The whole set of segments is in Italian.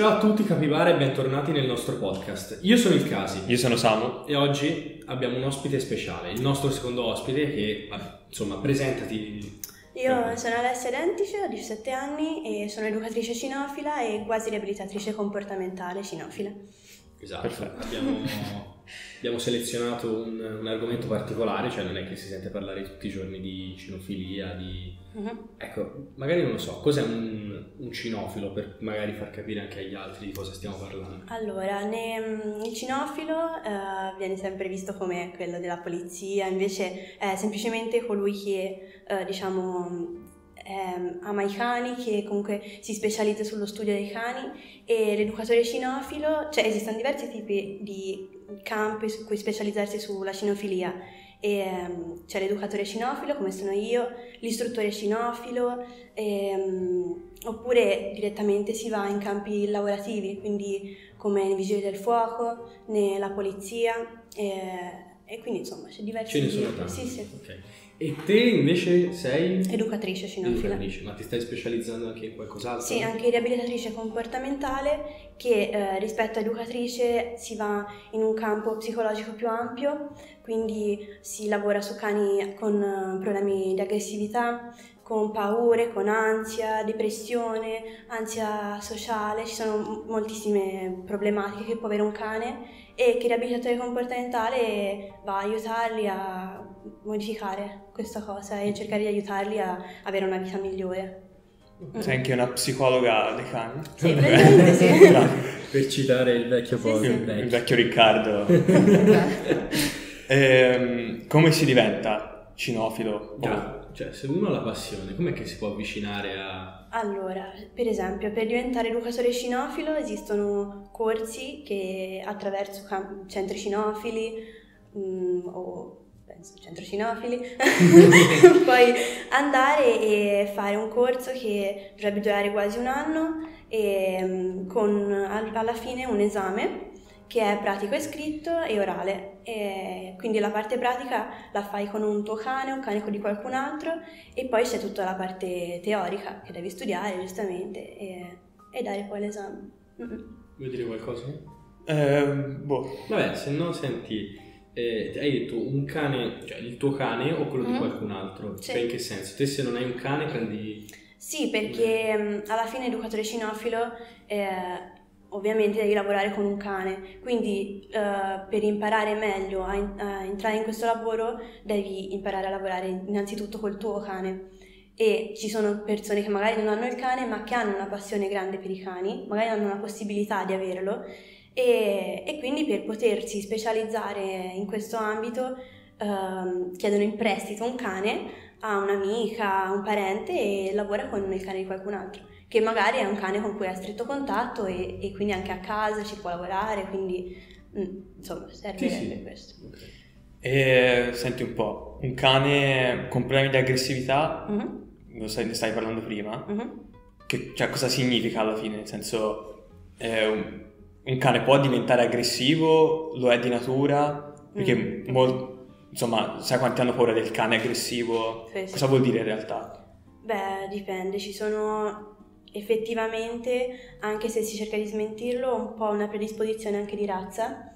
Ciao a tutti capibare e bentornati nel nostro podcast. Io sono il Casi Io sono Samu. e oggi abbiamo un ospite speciale, il nostro secondo ospite che, insomma, presentati. Io sono Alessia Dentice, ho 17 anni e sono educatrice cinofila e quasi riabilitatrice comportamentale cinofila. Esatto, Perfetto. abbiamo, abbiamo selezionato un, un argomento particolare, cioè non è che si sente parlare tutti i giorni di cinofilia, di... Mhm. Ecco, magari non lo so, cos'è un, un cinofilo per magari far capire anche agli altri di cosa stiamo parlando? Allora, ne- mm, il cinofilo eh, viene sempre visto come quello della polizia, invece è semplicemente colui che, eh, diciamo, ehm, ama i cani, che comunque si specializza sullo studio dei cani e l'educatore cinofilo, cioè esistono diversi tipi di campi su cui specializzarsi sulla cinofilia. E, ehm, c'è l'educatore cinofilo, come sono io, l'istruttore cinofilo, ehm, oppure direttamente si va in campi lavorativi, quindi come nei vigili del fuoco, nella polizia, e, e quindi insomma c'è diversi Ce ne sono tanti. Sì, sì. Ok. E te invece sei... Educatrice cinofila. Ma ti stai specializzando anche in qualcos'altro? Sì, anche riabilitatrice comportamentale che eh, rispetto a educatrice si va in un campo psicologico più ampio, quindi si lavora su cani con eh, problemi di aggressività, con paure, con ansia, depressione, ansia sociale, ci sono moltissime problematiche che può avere un cane e che il riabilitatore comportamentale va a aiutarli a modificare questa cosa e cercare di aiutarli a avere una vita migliore. Sei anche una psicologa dei cani? Sì, sì. Per citare il vecchio Sì, po- sì. il Il vecchio. vecchio Riccardo. Ehm, come si diventa cinofilo? Già, cioè, se uno ha la passione, com'è che si può avvicinare a... Allora, per esempio, per diventare educatore cinofilo esistono corsi che attraverso cam- centri cinofili mm, o penso centro cinofili puoi andare e fare un corso che dovrebbe durare quasi un anno e mm, con al- alla fine un esame che è pratico e scritto e orale. E quindi la parte pratica la fai con un tuo cane, un cane di qualcun altro e poi c'è tutta la parte teorica che devi studiare giustamente e, e dare poi l'esame. Mm-mm. Vuoi dire qualcosa? Ehm, boh, Vabbè, se no senti, eh, hai detto un cane, cioè il tuo cane o quello di Mhm. qualcun altro? Sì. Cioè in che senso? Te se non hai un cane prendi... Sì, perché mm, alla fine educatore cinofilo eh, ovviamente devi lavorare con un cane, quindi eh, per imparare meglio a, in- a entrare in questo lavoro devi imparare a lavorare innanzitutto col tuo cane. E ci sono persone che magari non hanno il cane ma che hanno una passione grande per i cani, magari hanno la possibilità di averlo e, e quindi per potersi specializzare in questo ambito ehm, chiedono in prestito un cane a un'amica, a un parente e lavora con il cane di qualcun altro, che magari è un cane con cui ha stretto contatto e, e quindi anche a casa ci può lavorare, quindi mm, insomma serve Sì, sì. questo. Ok. e senti un po', un cane con problemi di aggressività, Mhm, lo stai- ne stai parlando prima, mhm. che, cioè cosa significa alla fine? Nel senso, eh, un, un cane può diventare aggressivo, lo è di natura, perché Mm. mol- insomma, sai quanti hanno paura del cane aggressivo? Sì, sì. Cosa vuol dire in realtà? Beh, dipende, ci sono effettivamente, anche se si cerca di smentirlo, un po' una predisposizione anche di razza,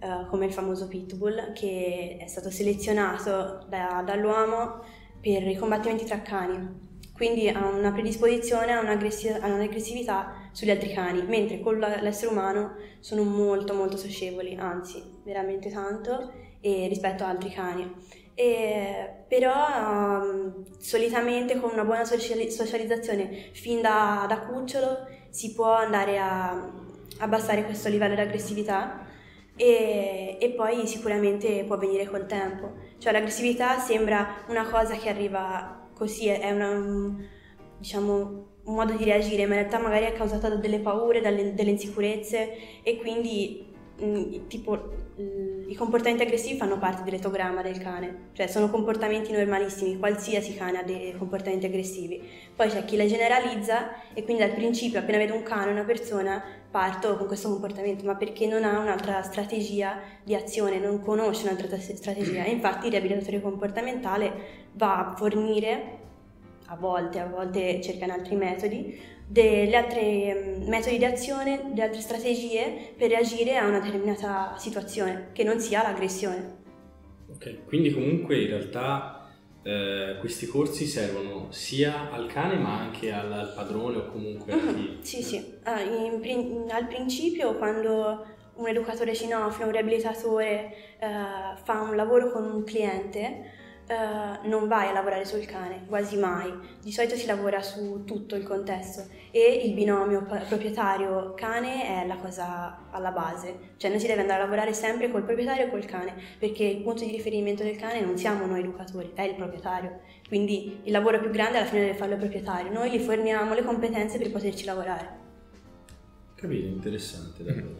eh, come il famoso pitbull, che è stato selezionato da- dall'uomo per i combattimenti tra cani. Quindi ha una predisposizione a un'aggressi- a un'aggressività sugli altri cani, mentre con l'essere umano sono molto molto socievoli, anzi veramente tanto, e rispetto ad altri cani. E- però ehm, solitamente con una buona sociali- socializzazione fin da, da cucciolo si può andare a abbassare questo livello di aggressività e, e poi sicuramente può venire col tempo. Cioè l'aggressività sembra una cosa che arriva così, è una, un- diciamo, un modo di reagire, ma in realtà magari è causata da delle paure, dalle, delle insicurezze e quindi mh, tipo l- i comportamenti aggressivi fanno parte dell'etogramma del cane, cioè sono comportamenti normalissimi, qualsiasi cane ha dei comportamenti aggressivi. Poi c'è chi la generalizza e quindi dal principio appena vedo un cane una persona parto con questo comportamento, ma perché non ha un'altra strategia di azione, non conosce un'altra tra- strategia. E infatti il riabilitatore comportamentale va a fornire a volte, a volte cercano altri metodi, degli altri mm, metodi di azione, delle altre strategie per reagire a una determinata situazione, che non sia l'aggressione. Ok, quindi comunque in realtà eh, questi corsi servono sia al cane ma anche al, al padrone o comunque a Mhm, chi... Sì, sì. Ah, in al principio quando un educatore cinofilo, un riabilitatore eh, fa un lavoro con un cliente, eh, non vai a lavorare sul cane, quasi mai. Di solito si lavora su tutto il contesto e il binomio proprietario-cane è la cosa alla base. Cioè non si deve andare a lavorare sempre col proprietario e col cane, perché il punto di riferimento del cane non siamo noi educatori, è il proprietario. Quindi il lavoro più grande alla fine deve farlo il proprietario. Noi gli forniamo le competenze per poterci lavorare. Capito, interessante davvero.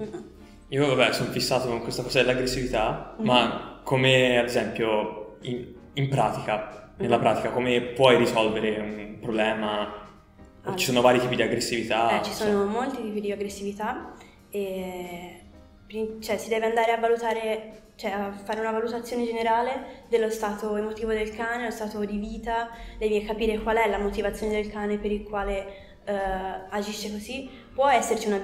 Io vabbè sono fissato con questa cosa dell'aggressività, Mhm. ma come ad esempio in, in pratica, nella Mhm. pratica, come puoi risolvere un problema? O ci sono vari tipi di aggressività? Eh, ci so. sono molti tipi di aggressività e cioè, si deve andare a valutare, cioè a fare una valutazione generale dello stato emotivo del cane, lo stato di vita, devi capire qual è la motivazione del cane per il quale eh, agisce così. Può esserci una,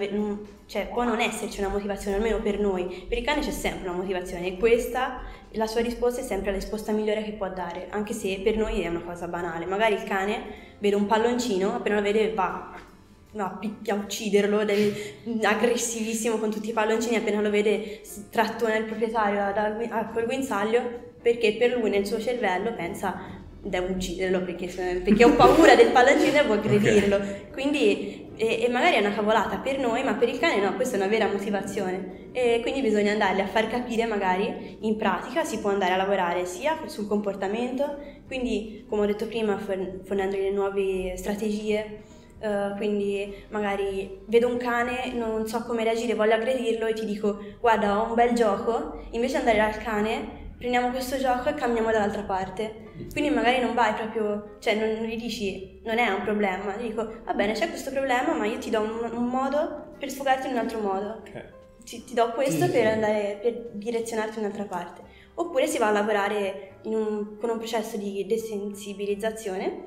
cioè può non esserci una motivazione, almeno per noi. Per il cane c'è sempre una motivazione e questa, la sua risposta è sempre la risposta migliore che può dare, anche se per noi è una cosa banale. Magari il cane vede un palloncino, appena lo vede va va a ucciderlo, deve- aggressivissimo con tutti i palloncini, appena lo vede trattona il proprietario col guinzaglio perché per lui nel suo cervello pensa devo ucciderlo perché, perché ho paura del palloncino e devo aggredirlo. Quindi, e, e magari è una cavolata per noi, ma per il cane no, questa è una vera motivazione. E quindi bisogna andarle a far capire magari in pratica, si può andare a lavorare sia sul comportamento, quindi come ho detto prima forn- fornendogli le nuove strategie, eh, quindi magari vedo un cane, non so come reagire, voglio aggredirlo e ti dico guarda ho un bel gioco, invece andare dal cane prendiamo questo gioco e camminiamo dall'altra parte. Quindi magari non vai proprio, cioè non, non gli dici non è un problema, gli dico va bene c'è questo problema ma io ti do un, un modo per sfogarti in un altro modo, Ok. ti, ti do questo Sì, per sì. andare, per direzionarti in un'altra parte. Oppure si va a lavorare in un- con un processo di desensibilizzazione,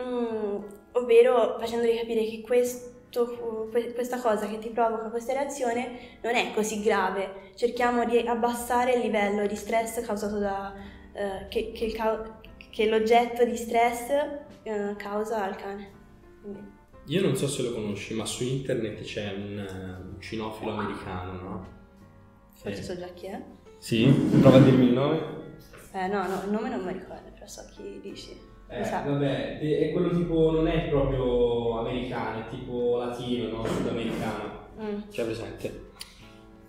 mm, ovvero facendogli capire che questo, que- questa cosa che ti provoca questa reazione non è così grave. Cerchiamo di abbassare il livello di stress causato da eh, che, che che l'oggetto di stress eh, causa al cane. Quindi- Io non so se lo conosci, ma su internet c'è un, eh, un cinofilo americano, no? Forse so già chi è. Sì, prova a dirmi il nome. Eh, no, no, il nome non mi ricordo, però so chi dici. Eh, sa. vabbè, è quello tipo, non è proprio americano, è tipo latino, no? Sudamericano. Mm, C'è presente?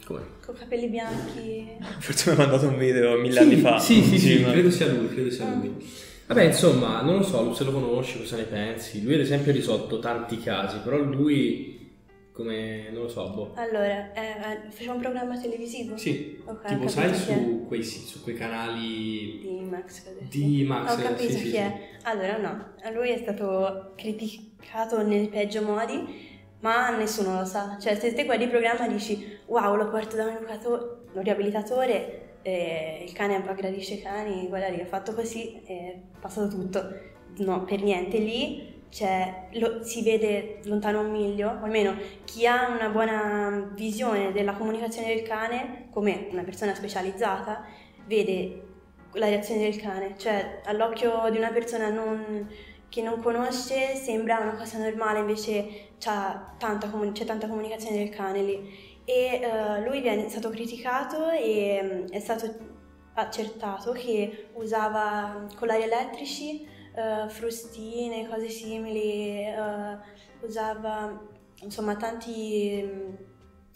Come? Con capelli bianchi. Forse mi ha mandato un video mille anni fa. Sì, sì, sì, ma- credo sia lui, credo sia Ah. lui. Vabbè, insomma, non lo so se lo conosci, cosa ne pensi. Lui ad esempio ha risolto tanti casi, però lui, come, non lo so, boh. Allora, eh, eh, faceva un programma televisivo? Sì, Ok, ho tipo sai su quei, sì, su quei canali Di Max, di Max. Ho capito sì, sì, chi sì. è. Allora, no, lui è stato criticato nei peggio modi, ma nessuno lo sa. Cioè, se te guardi il programma dici, wow, lo porto da un educatore, un riabilitatore, eh, il cane aggradisce i cani, guarda lì, ha fatto così, è passato tutto. No, per niente. Lì c'è, lo- si vede lontano un miglio, o almeno chi ha una buona visione della comunicazione del cane, come una persona specializzata, vede la reazione del cane, cioè all'occhio di una persona non- che non conosce sembra una cosa normale, invece tanta comuni- c'è tanta comunicazione del cane lì. E eh, lui viene, è stato criticato e mm, è stato accertato che usava collari elettrici, eh, frustine, cose simili, eh, usava insomma tanti mm,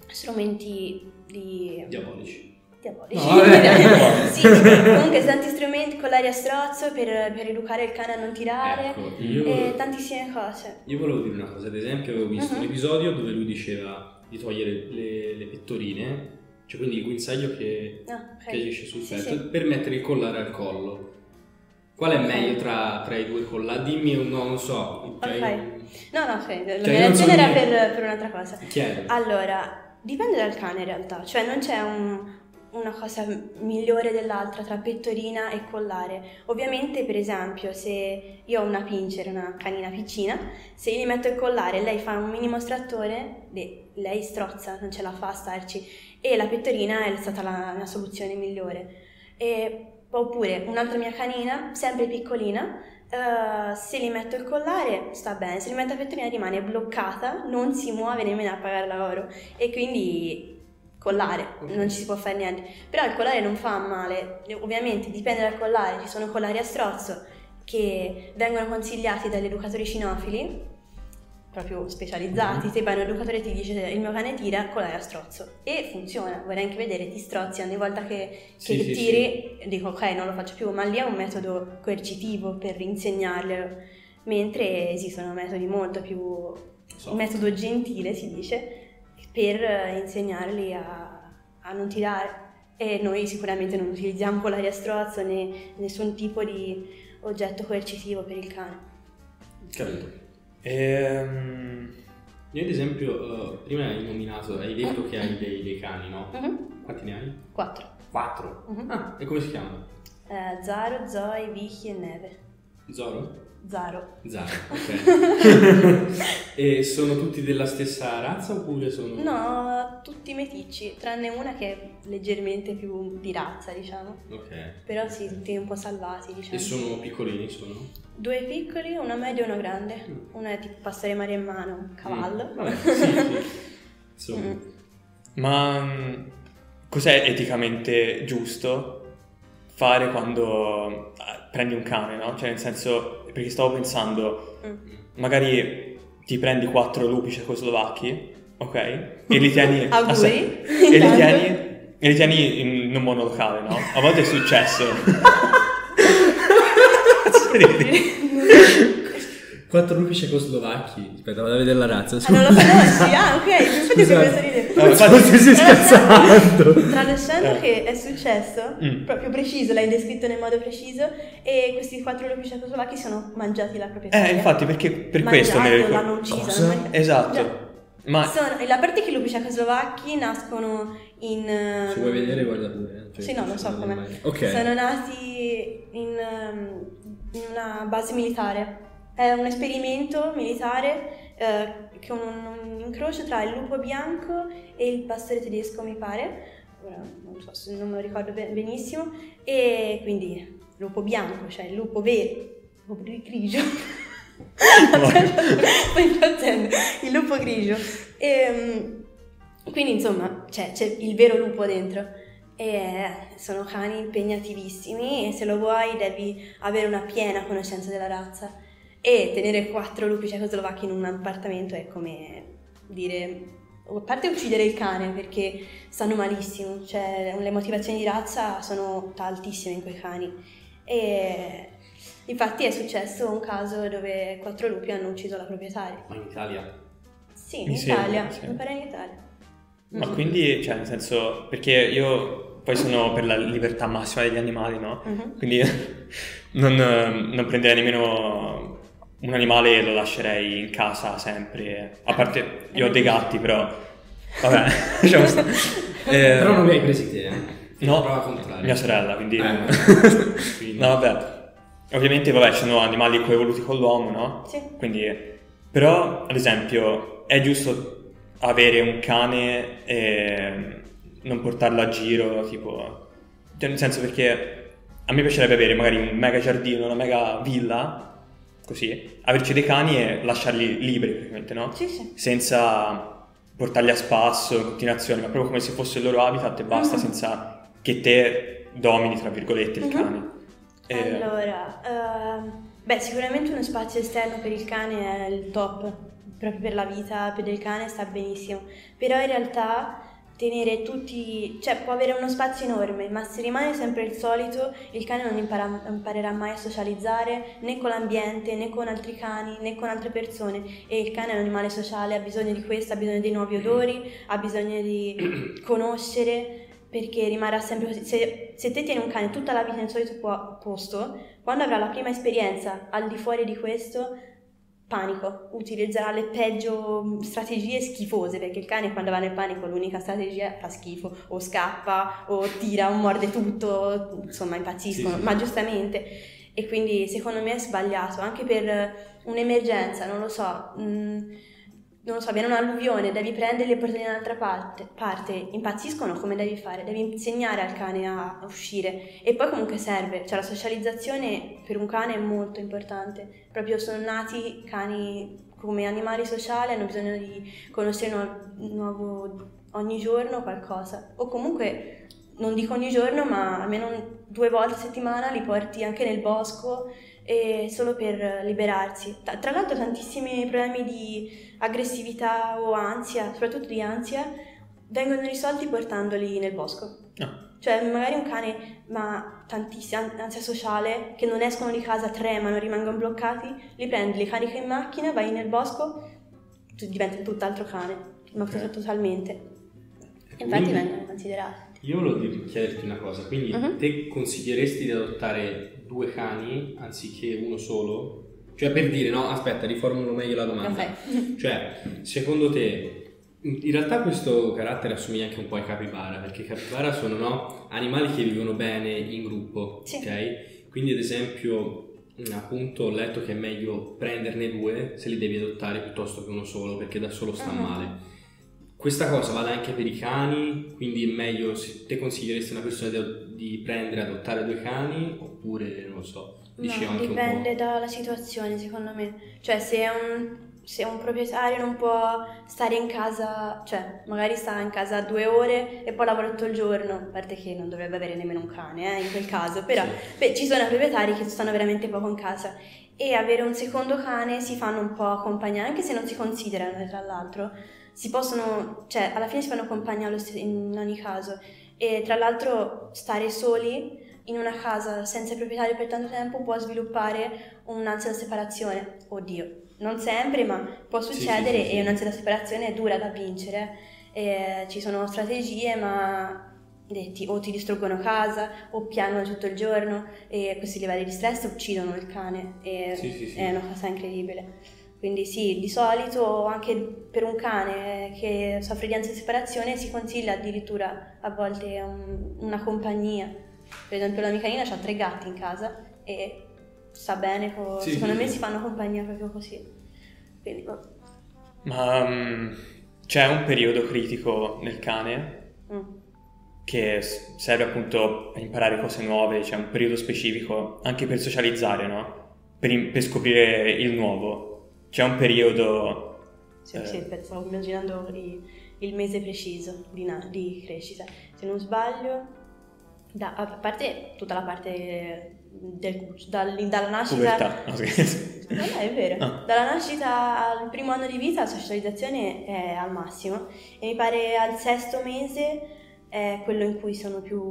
strumenti di Diabolici. diabolici. No, vabbè. sì, comunque tanti strumenti con l'aria strozzo per, per educare il cane a non tirare Ecco, io, e tantissime cose. io volevo dire una cosa, ad esempio avevo visto Mhm. un episodio dove lui diceva di togliere le, le pettorine, cioè quindi il guinzaglio che, Ah, ok. che agisce sul Sì, petto, sì. per mettere il collare al collo. Qual è meglio tra, tra i due collari? Dimmi un no, non so. cioè, Ok. No, no, ok, la Cioè, reazione era per, per un'altra cosa. Chiedo. Allora, dipende dal cane in realtà, cioè non c'è un, una cosa migliore dell'altra tra pettorina e collare. Ovviamente, per esempio, se io ho una pincher, una canina piccina, se io gli metto il collare e lei fa un minimo strattore, lei strozza, non ce la fa a starci. E la pettorina è stata la mia soluzione migliore. E, oppure un'altra mia canina, sempre piccolina, uh, se gli metto il collare sta bene, se gli metto la pettorina rimane bloccata, non si muove nemmeno a pagare lavoro. E quindi collare, non ci si può fare niente. Però il collare non fa male, ovviamente dipende dal collare, ci sono collari a strozzo che vengono consigliati dagli educatori cinofili, proprio specializzati, se vai un educatore e ti dice il mio cane tira, collare a strozzo e funziona, vorrei anche vedere, ti strozzi ogni volta che, che sì, tiri, sì. dico ok non lo faccio più, ma lì è un metodo coercitivo per insegnarglielo, mentre esistono metodi molto più, so. metodo gentile si dice, per insegnarli a, a non tirare. E noi sicuramente non utilizziamo colaria a strozzo né nessun tipo di oggetto coercitivo per il cane. Capito. Ehm... Io ad esempio, uh, prima hai nominato, hai detto che hai dei, dei cani, no? Uh-huh. Quanti ne hai? Quattro. Quattro? Uh-huh. Ah, e come si chiamano? Uh, Zaro, Zoe, Vicky e Neve. Zoro? Zaro. Zaro, ok. e sono tutti della stessa razza oppure sono... No, tutti meticci, tranne una che è leggermente più di razza, diciamo. Ok. Però sì, tutti un po' salvati, diciamo. E sono piccolini, sono? Due piccoli, uno medio e uno grande. Mm. Uno è tipo pastore mariemmano, un cavallo. Mm. Vabbè, sì, sì. Mm. Ma mm, cos'è eticamente giusto fare quando ah, prendi un cane, no? Cioè nel senso perché stavo pensando, mm. magari ti prendi quattro lupi cecoslovacchi, ok? E li tieni... a sé, e, li tieni, e li tieni in un monolocale, no? A volte è successo. Quattro lupi cecoslovacchi. Aspetta, vado a vedere la razza. Ah, non lo conosci? Ah, ok. Preso ridere. No, infatti stai scherzando. Tralasciando eh. che è successo, mm. proprio preciso, l'hai descritto nel modo preciso, e questi quattro lupi cecoslovacchi sono mangiati la proprietaria. Eh, infatti, perché per Mangiato, questo me ne l'hanno uccisa. Non esatto. Già. Ma... Sono, la parte che i lupi cecoslovacchi nascono in... Um... Se vuoi vedere guarda pure. Eh. Cioè, sì, no, lo so come. Okay. Sono nati in, um, in una base militare è un esperimento militare eh, con un, un, incrocio tra il lupo bianco e il pastore tedesco, mi pare. Non so se non me lo ricordo benissimo. E quindi lupo bianco, cioè il lupo vero, lupo grigio. Sto impazzendo, il lupo grigio. E, ehm, quindi insomma c'è, c'è il vero lupo dentro. E sono cani impegnativissimi e se lo vuoi devi avere una piena conoscenza della razza e tenere quattro lupi cecoslovacchi in un appartamento è come dire, a parte uccidere il cane perché stanno malissimo, cioè le motivazioni di razza sono altissime in quei cani. E infatti è successo un caso dove quattro lupi hanno ucciso la proprietaria. Ma in Italia? Sì, in sì, Italia, mi pare in Italia. Ma quindi, cioè, nel senso, perché io poi sono per la libertà massima degli animali, no? Uh-huh. Quindi non, non prenderei nemmeno un animale lo lascerei in casa sempre. A parte, io ho dei gatti, però. Vabbè, diciamo sta. Eh, però non li hai presi te, eh? No, mia sorella, quindi. Eh. no, vabbè. Ovviamente, vabbè, ci sono animali coevoluti con l'uomo, no? Sì. Quindi. Però, ad esempio, è giusto avere un cane e non portarlo a giro, tipo. Cioè, nel senso perché a me piacerebbe avere magari un mega giardino, una mega villa così, averci dei cani e lasciarli liberi praticamente, no? Sì, sì. Senza portarli a spasso in continuazione, ma proprio come se fosse il loro habitat e basta, uh-huh. senza che te domini, tra virgolette, il uh-huh. cane. E... Allora, uh, beh, sicuramente uno spazio esterno per il cane è il top, proprio per la vita per il cane sta benissimo, però in realtà tenere tutti, cioè può avere uno spazio enorme, ma se rimane sempre il solito, il cane non impara, imparerà mai a socializzare né con l'ambiente, né con altri cani, né con altre persone. E il cane è un animale sociale, ha bisogno di questo, ha bisogno di nuovi odori, ha bisogno di conoscere, perché rimarrà sempre così. Se, se te tieni un cane tutta la vita nel solito posto, quando avrà la prima esperienza al di fuori di questo, panico, utilizzerà le peggio strategie schifose perché il cane quando va nel panico l'unica strategia fa schifo o scappa o tira o morde tutto, insomma impazziscono, sì, sì. ma giustamente e quindi secondo me è sbagliato anche per un'emergenza, non lo so. Mh, mm, non lo so, viene un'alluvione, devi prenderli e portarli da un'altra parte, parte, impazziscono, come devi fare? Devi insegnare al cane a uscire. E poi comunque serve, cioè la socializzazione per un cane è molto importante, proprio sono nati cani come animali sociali, hanno bisogno di conoscere nuovo, nuovo ogni giorno qualcosa. O comunque non dico ogni giorno ma almeno due volte a settimana li porti anche nel bosco e solo per liberarsi. Tra l'altro tantissimi problemi di aggressività o ansia, soprattutto di ansia, vengono risolti portandoli nel bosco. Ah. Cioè magari un cane ma tantissima ansia sociale, che non escono di casa, tremano, rimangono bloccati, li prendi, li carichi in macchina, vai nel bosco, diventa tutt'altro cane, ma okay. totalmente. Infatti Quindi... vengono considerati. Io volevo chiederti una cosa, quindi uh-huh. te consiglieresti di adottare due cani anziché uno solo? Cioè per dire, no, aspetta, riformulo meglio la domanda. Okay. Cioè, secondo te, in realtà questo carattere assomiglia anche un po' ai capibara, perché i capibara sono no, animali che vivono bene in gruppo, sì. ok? Quindi ad esempio, appunto ho letto che è meglio prenderne due se li devi adottare piuttosto che uno solo, perché da solo sta uh-huh. male. Questa cosa vale anche per i cani, quindi è meglio, se te consiglieresti una persona di, di prendere, adottare due cani, oppure non lo so, dici no, dipende dalla situazione secondo me, cioè se un, se un proprietario non può stare in casa, cioè magari sta in casa due ore e poi lavora tutto il giorno, a parte che non dovrebbe avere nemmeno un cane eh, in quel caso, però sì. beh, ci sono proprietari che stanno veramente poco in casa. E avere un secondo cane si fanno un po' accompagnare, anche se non si considerano tra l'altro si possono, cioè alla fine si fanno compagnia in ogni caso e tra l'altro stare soli in una casa senza il proprietario per tanto tempo può sviluppare un'ansia da separazione. Oddio, non sempre, ma può succedere sì, sì, sì, e un'ansia da separazione è dura da vincere. E ci sono strategie, ma detti o ti distruggono casa o piangono tutto il giorno e questi livelli di stress uccidono il cane e è una cosa incredibile. Quindi sì, di solito anche per un cane che soffre di ansia di separazione si consiglia addirittura a volte un, una compagnia. Per esempio la mia canina ha tre gatti in casa e sta bene, con, sì, secondo sì, me si fanno compagnia proprio così. Quindi, boh. Ma um, c'è un periodo critico nel cane mm. che serve appunto per imparare cose nuove, c'è un periodo specifico anche per socializzare, no? Per, per scoprire il nuovo c'è un periodo... Sì, eh... sì stavo immaginando il, il mese preciso di, na- di, crescita. Se non sbaglio, da, a parte tutta la parte del, dal, dalla nascita... Pubertà, no. No, è vero. Ah. Dalla nascita al primo anno di vita la socializzazione è al massimo e mi pare al sesto mese è quello in cui sono più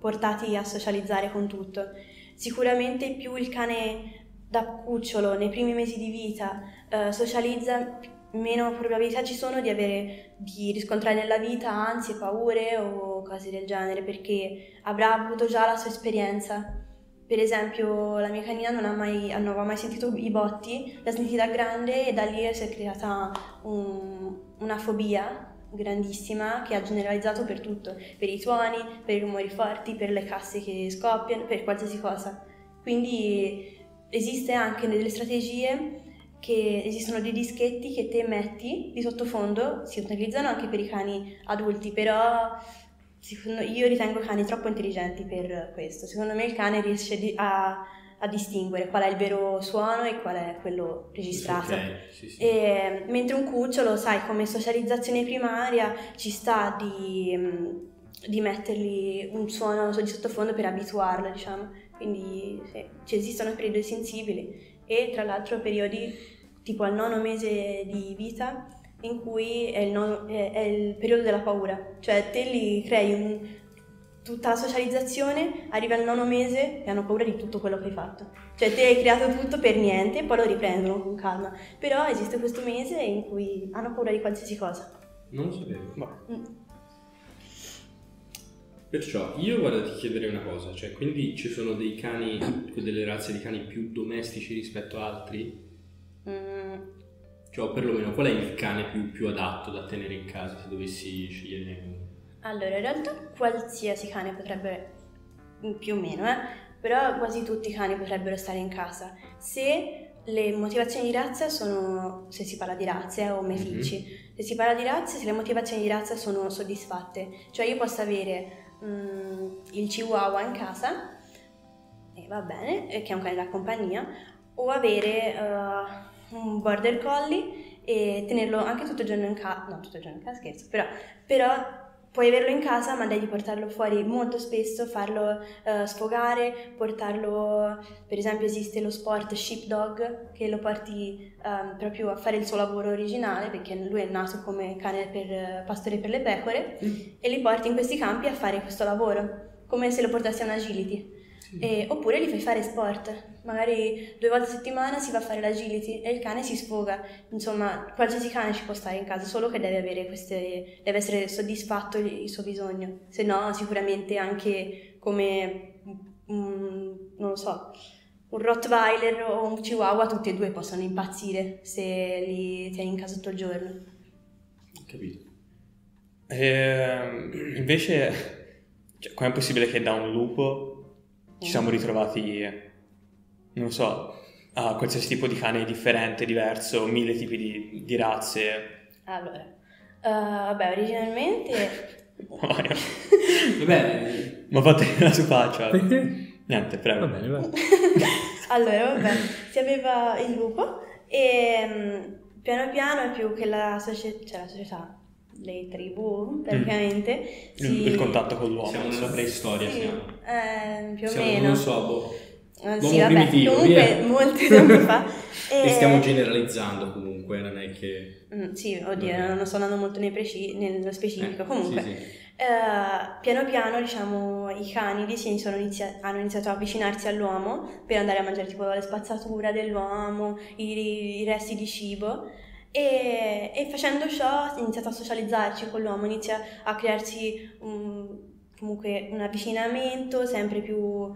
portati a socializzare con tutto. Sicuramente più il cane da cucciolo nei primi mesi di vita eh, socializza, meno probabilità ci sono di, avere, di riscontrare nella vita ansie, paure o cose del genere perché avrà avuto già la sua esperienza. Per esempio, la mia canina non, ha mai, non aveva mai sentito i botti, l'ha sentita grande e da lì si è creata un, una fobia grandissima che ha generalizzato per tutto, per i suoni, per i rumori forti, per le casse che scoppiano, per qualsiasi cosa. Quindi esiste anche delle strategie che esistono dei dischetti che te metti di sottofondo, si utilizzano anche per i cani adulti, però io ritengo cani troppo intelligenti per questo. Secondo me il cane riesce a, a distinguere qual è il vero suono e qual è quello registrato. Okay, sì, sì. E, mentre un cucciolo, sai, come socializzazione primaria ci sta di, di mettergli un suono di sottofondo per abituarlo, diciamo. Quindi sì, ci esistono periodi sensibili e tra l'altro periodi tipo al nono mese di vita in cui è il, nono, è, è il periodo della paura, cioè te li crei un, tutta la socializzazione, arriva al nono mese e hanno paura di tutto quello che hai fatto. Cioè te hai creato tutto per niente e poi lo riprendono con calma. Però esiste questo mese in cui hanno paura di qualsiasi cosa. Non lo sapevo. Ma... Mm. Perciò io guarda ti chiederei una cosa, cioè quindi ci sono dei cani, delle razze di cani più domestici rispetto a altri? Mm. Cioè, perlomeno, qual è il cane più, più adatto da tenere in casa se dovessi scegliere uno? Allora, in realtà qualsiasi cane potrebbe, più o meno, eh, però quasi tutti i cani potrebbero stare in casa se le motivazioni di razza sono, se si parla di razze o meficci, mm-hmm. se si parla di razze, se le motivazioni di razza sono soddisfatte, cioè io posso avere mm, il chihuahua in casa, e va bene, che è un cane da compagnia, o avere uh, un border collie e tenerlo anche tutto il giorno in casa, no tutto il giorno in casa scherzo, però, però Puoi averlo in casa, ma devi portarlo fuori molto spesso, farlo uh, sfogare, portarlo, per esempio esiste lo sport sheepdog che lo porti um, proprio a fare il suo lavoro originale perché lui è nato come cane per pastore per le pecore mm. e li porti in questi campi a fare questo lavoro, come se lo portassi a un agility. E, oppure li fai fare sport, magari due volte a settimana si va a fare l'agility e il cane si sfoga, insomma qualsiasi cane ci può stare in casa, solo che deve, queste, deve essere soddisfatto il, suo bisogno, se no sicuramente anche come, um, non lo so, un Rottweiler o un Chihuahua tutti e due possono impazzire se li tieni in casa tutto il giorno. Capito. Eh, invece, cioè, com'è possibile che da un lupo ci siamo ritrovati, non so, a qualsiasi tipo di cane differente, diverso, mille tipi di, di razze. Allora, uh, vabbè, originalmente... Vabbè, ma fate la sua faccia. Niente, prego. Va bene, va. allora, vabbè, si aveva il lupo e um, piano piano più che la, socie- cioè, la società le tribù praticamente. Mm. Si... Il, contatto con l'uomo. Siamo nella preistoria, sì, siamo. Eh, più o siamo, meno. Non so, boh. Uh, sì, vabbè, comunque via. molto tempo fa. e... e stiamo generalizzando comunque, non è che... Mm, sì, oddio, non, non sto andando molto preci... nello specifico. Eh, comunque, sì, sì. Uh, piano piano, diciamo, i canidi inizia... hanno iniziato a avvicinarsi all'uomo per andare a mangiare tipo le spazzatura dell'uomo, i, i resti di cibo e, e, facendo ciò ha iniziato a socializzarci con l'uomo, inizia a crearsi un, comunque un avvicinamento sempre più, uh,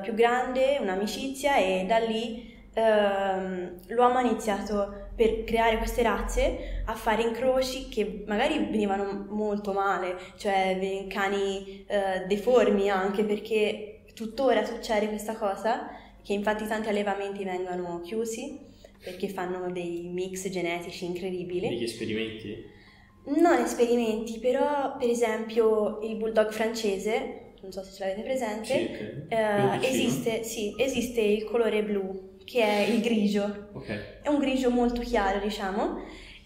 più grande, un'amicizia e da lì uh, l'uomo ha iniziato per creare queste razze a fare incroci che magari venivano molto male, cioè cani uh, deformi anche perché tuttora succede questa cosa, che infatti tanti allevamenti vengono chiusi perché fanno dei mix genetici incredibili. Degli esperimenti? Non esperimenti, però per esempio il bulldog francese, non so se ce l'avete presente, sì, okay. eh, esiste, sì, esiste il colore blu, che è il grigio. Okay. È un grigio molto chiaro, diciamo,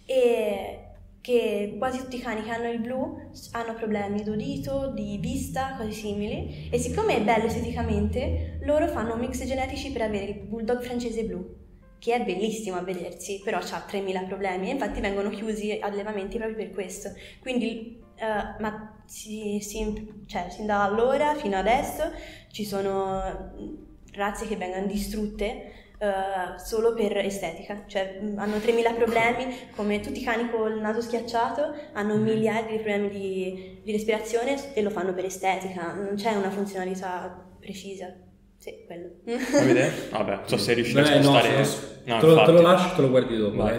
e che quasi tutti i cani che hanno il blu hanno problemi d'udito, di vista, cose simili, e siccome è bello esteticamente, loro fanno mix genetici per avere il bulldog francese blu che è bellissimo a vedersi, però ha 3.000 problemi e infatti vengono chiusi allevamenti proprio per questo. Quindi, uh, ma si, si, cioè, sin da allora fino adesso ci sono razze che vengono distrutte uh, solo per estetica, cioè hanno 3.000 problemi, come tutti i cani col naso schiacciato, hanno mm. miliardi di problemi di, di respirazione e lo fanno per estetica, non c'è una funzionalità precisa. Sì, quello. Avete? Vabbè, so se riuscite a spostare... No, no, te, lo, te, lo, lascio, te lo guardi dopo. Vai.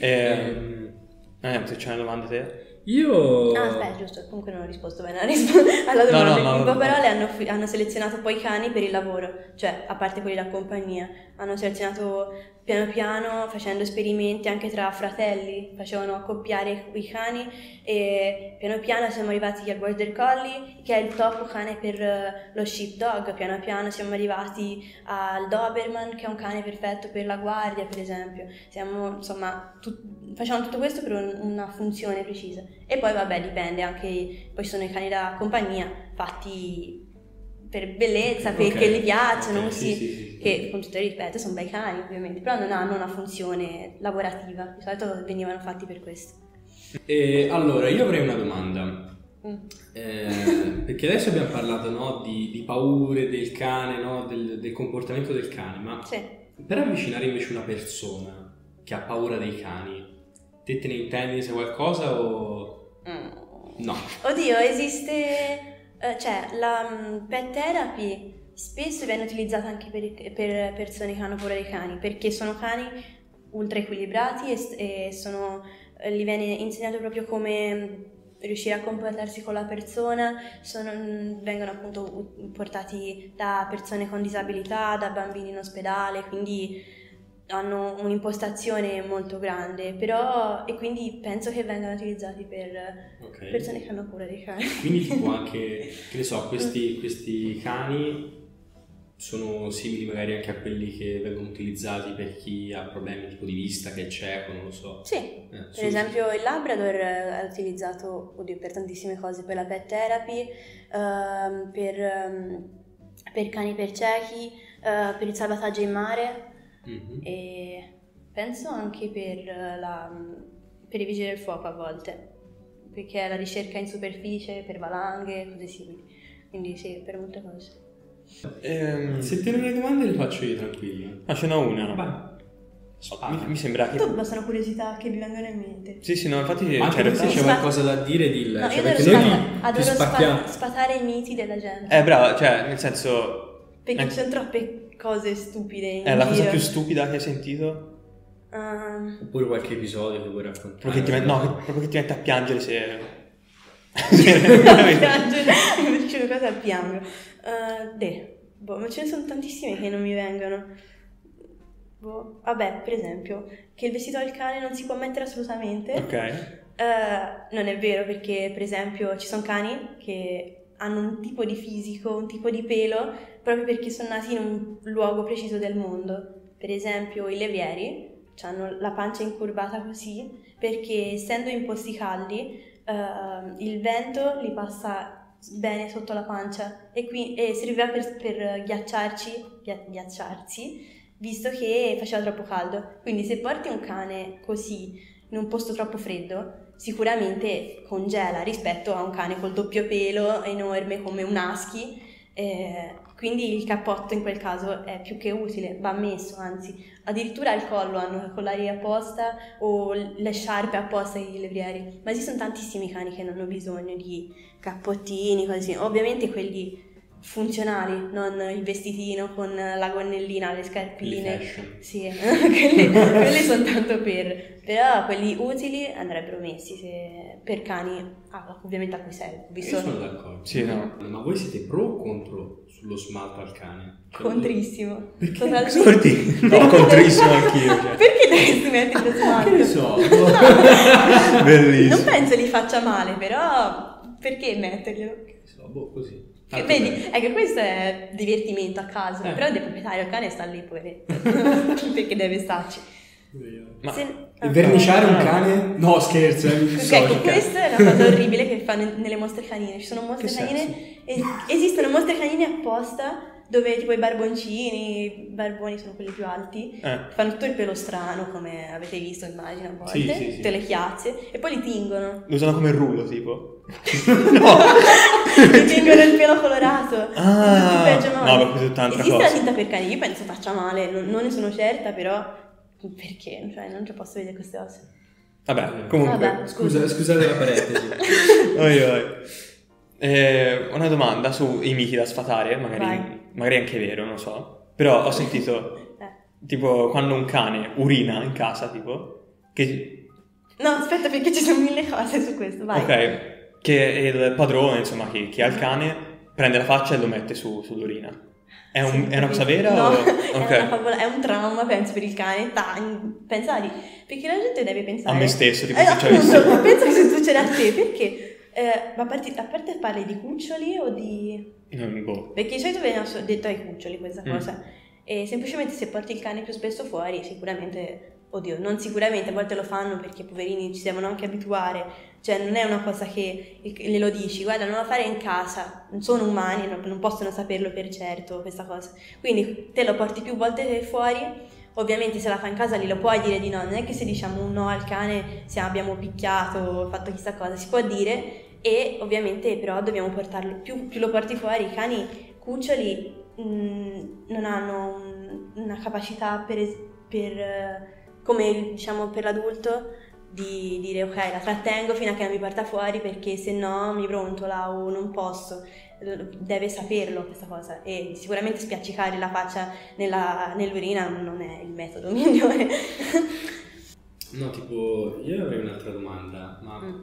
eh, eh, se c'è una domanda te... Io... Ah, aspetta, giusto, comunque non ho risposto bene alla, rispo- alla domanda. No, no, In poche parole hanno, hanno, selezionato poi i cani per il lavoro, cioè a parte quelli da compagnia, hanno selezionato piano piano facendo esperimenti anche tra fratelli, facevano accoppiare i cani e piano piano siamo arrivati al Border Collie che è il top cane per eh, lo sheepdog, piano piano siamo arrivati al Doberman che è un cane perfetto per la guardia per esempio, siamo insomma tut- facciamo tutto questo per un- una funzione precisa. E poi vabbè dipende anche, poi sono i cani da compagnia fatti per bellezza, perché okay. gli piacciono, okay, sì, sì, sì, che con tutto il rispetto sono bei cani ovviamente, però non hanno una funzione lavorativa, di solito venivano fatti per questo. E, allora, io avrei una domanda. Mm. Eh, perché adesso abbiamo parlato no, di, di, paure del cane, no, del, del, comportamento del cane, ma per avvicinare invece una persona che ha paura dei cani, te te ne intendi se qualcosa o... Mm. No. Oddio, esiste eh, cioè la um, pet therapy spesso viene utilizzata anche per, per, persone che hanno paura dei cani, perché sono cani ultra equilibrati e, e sono, gli viene insegnato proprio come riuscire a comportarsi con la persona, sono, vengono appunto portati da persone con disabilità, da bambini in ospedale, quindi hanno un'impostazione molto grande, però e quindi penso che vengano utilizzati per okay. persone che hanno cura dei cani. Quindi tipo anche, che ne so, questi, questi cani sono simili magari anche a quelli che vengono utilizzati per chi ha problemi tipo di vista, che è cieco, non lo so. Sì, eh, per su... esempio il Labrador è utilizzato oddio, per tantissime cose, per la pet therapy, uh, per, um, per, cani per ciechi, uh, per il salvataggio in mare mm-hmm. e penso anche per, la, per i vigili del fuoco a volte, perché è la ricerca in superficie, per valanghe, cose simili. Quindi sì, per molte cose. Ehm, se te le domande le faccio io tranquillo. Ah, ce n'ho una. Vai. Mi, mi, sembra che. Tu bastano curiosità che vi vengono in mente. Sì, sì, no, infatti. Ma anche se c'è qualcosa da dire, dilla. No, cioè, io perché noi adoro spa- spatare i miti della gente. Eh, brava, cioè, nel senso. Perché eh, ci sono troppe cose stupide. In è la cosa più stupida che hai sentito? Um, Oppure qualche episodio che vuoi raccontare? Proprio che ti, met- no, proprio che ti mette a piangere se. piangere, dice una cosa a piango. Uh, beh, boh, ma ce ne sono tantissime che non mi vengono. Boh. Vabbè, per esempio, che il vestito al cane non si può mettere assolutamente. Ok. Uh, non è vero perché, per esempio, ci sono cani che hanno un tipo di fisico, un tipo di pelo, proprio perché sono nati in un luogo preciso del mondo. Per esempio, i levrieri hanno la pancia incurvata così perché, essendo in posti caldi, uh, il vento li passa bene sotto la pancia e, qui, e serviva per, per ghiacciarci, ghiacciarsi, visto che faceva troppo caldo. Quindi se porti un cane così in un posto troppo freddo, sicuramente congela rispetto a un cane col doppio pelo enorme come un husky. Eh, quindi il cappotto in quel caso è più che utile, va messo, anzi, addirittura al collo hanno i collari apposta o le sciarpe apposta ai levrieri, ma esistono tantissimi cani che non hanno bisogno di cappottini, così. Ovviamente quelli funzionali, non il vestitino con la gonnellina, le scarpine. Sì, quelli, quelli sono tanto per. Però quelli utili andrebbero messi se, per cani, ah, ovviamente a cui serve. Visto... Io sono d'accordo. Sì, no. Ma voi siete pro o contro sullo smalto al cane? Cioè, Contrissimo. Perché? Totalmente. No, contrissimo anch'io. Cioè. Perché dovresti mettere lo smalto? Che ne so. no. Bellissimo. Non penso li faccia male, però perché metterglielo? Che ne so, boh, così. Che vedi, è che questo è divertimento a casa, eh. però il proprietario, il cane sta lì, poveretto, perché deve starci. Ma Se... verniciare un cane? No, scherzo, eh, Ecco, questa è una cosa orribile che fanno nelle mostre canine. Ci sono mostre che canine, es- esistono mostre canine apposta dove tipo i barboncini, i barboni sono quelli più alti, eh. fanno tutto il pelo strano, come avete visto, immagino a volte, sì, sì, tutte le chiazze, e poi li tingono. Lo usano come rullo, tipo? no! li tingono il pelo colorato. Ah, peggio, no, no, ma è tanta Esiste cosa. la tinta per cani, io penso faccia male, non, non ne sono certa, però perché? Cioè, non ci posso vedere queste cose. Vabbè, comunque. Vabbè, scusa. scusate la parentesi. oi, oi. Eh, una domanda sui miti da sfatare, magari, magari anche vero, non so. Però ho sentito, eh. tipo, quando un cane urina in casa, tipo, che... No, aspetta, perché ci sono mille cose su questo, vai. Ok, che il padrone, insomma, chi, chi ha il cane, prende la faccia e lo mette su, sull'urina. È, un, sì, è, una cosa vera? No, o... okay. è, favola, è, un trauma, penso, per il cane. Pensare, perché la gente deve pensare... A me stesso, tipo, eh, appunto, penso che succeda a te, perché eh, ma a parte, a parte parli di cuccioli o di... Mm, boh. Perché di solito viene detto ai cuccioli questa mm. cosa. E semplicemente se porti il cane più spesso fuori, sicuramente, oddio, non sicuramente, a volte lo fanno perché poverini ci devono anche abituare. Cioè non è una cosa che glielo dici, guarda, non lo fare in casa, non sono umani, non, non possono saperlo per certo questa cosa. Quindi te lo porti più volte fuori Ovviamente se la fa in casa glielo puoi dire di no, non è che se diciamo un no al cane se abbiamo picchiato, fatto chissà cosa, si può dire e ovviamente però dobbiamo portarlo, più, più lo porti fuori, i cani cuccioli mh, mm, non hanno un, una capacità per, per, come diciamo per l'adulto di dire ok la trattengo fino a che non mi porta fuori perché se no mi brontola o non posso deve saperlo questa cosa e sicuramente spiaccicare la faccia nella, nell'urina non è il metodo migliore. no, tipo, io avrei un'altra domanda, ma mm.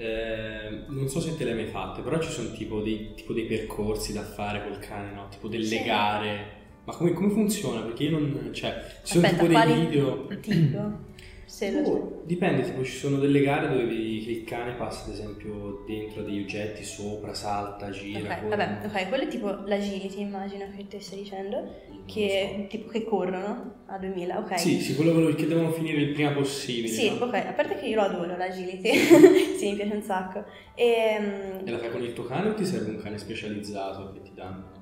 Eh, non so se te le hai mai fatte, però ci sono tipo dei, tipo dei percorsi da fare col cane, no? Tipo delle sì. gare. Ma come, come, funziona? Perché io non... cioè, ci sono Aspetta, tipo dei video... Tipo? Se oh, dipende, tipo ci sono delle gare dove vedi che il cane passa ad esempio dentro degli oggetti, sopra, salta, gira. Ok, vabbè, ok, quello è tipo l'agility, immagino che te stai dicendo, che so. tipo che corrono a 2000, ok. Sì, sì, quello che devono finire il prima possibile. Sì, no? ok, a parte che io lo adoro l'agility, sì, mi piace un sacco. E, um... e la fai con il tuo cane o ti serve un cane specializzato che ti danno?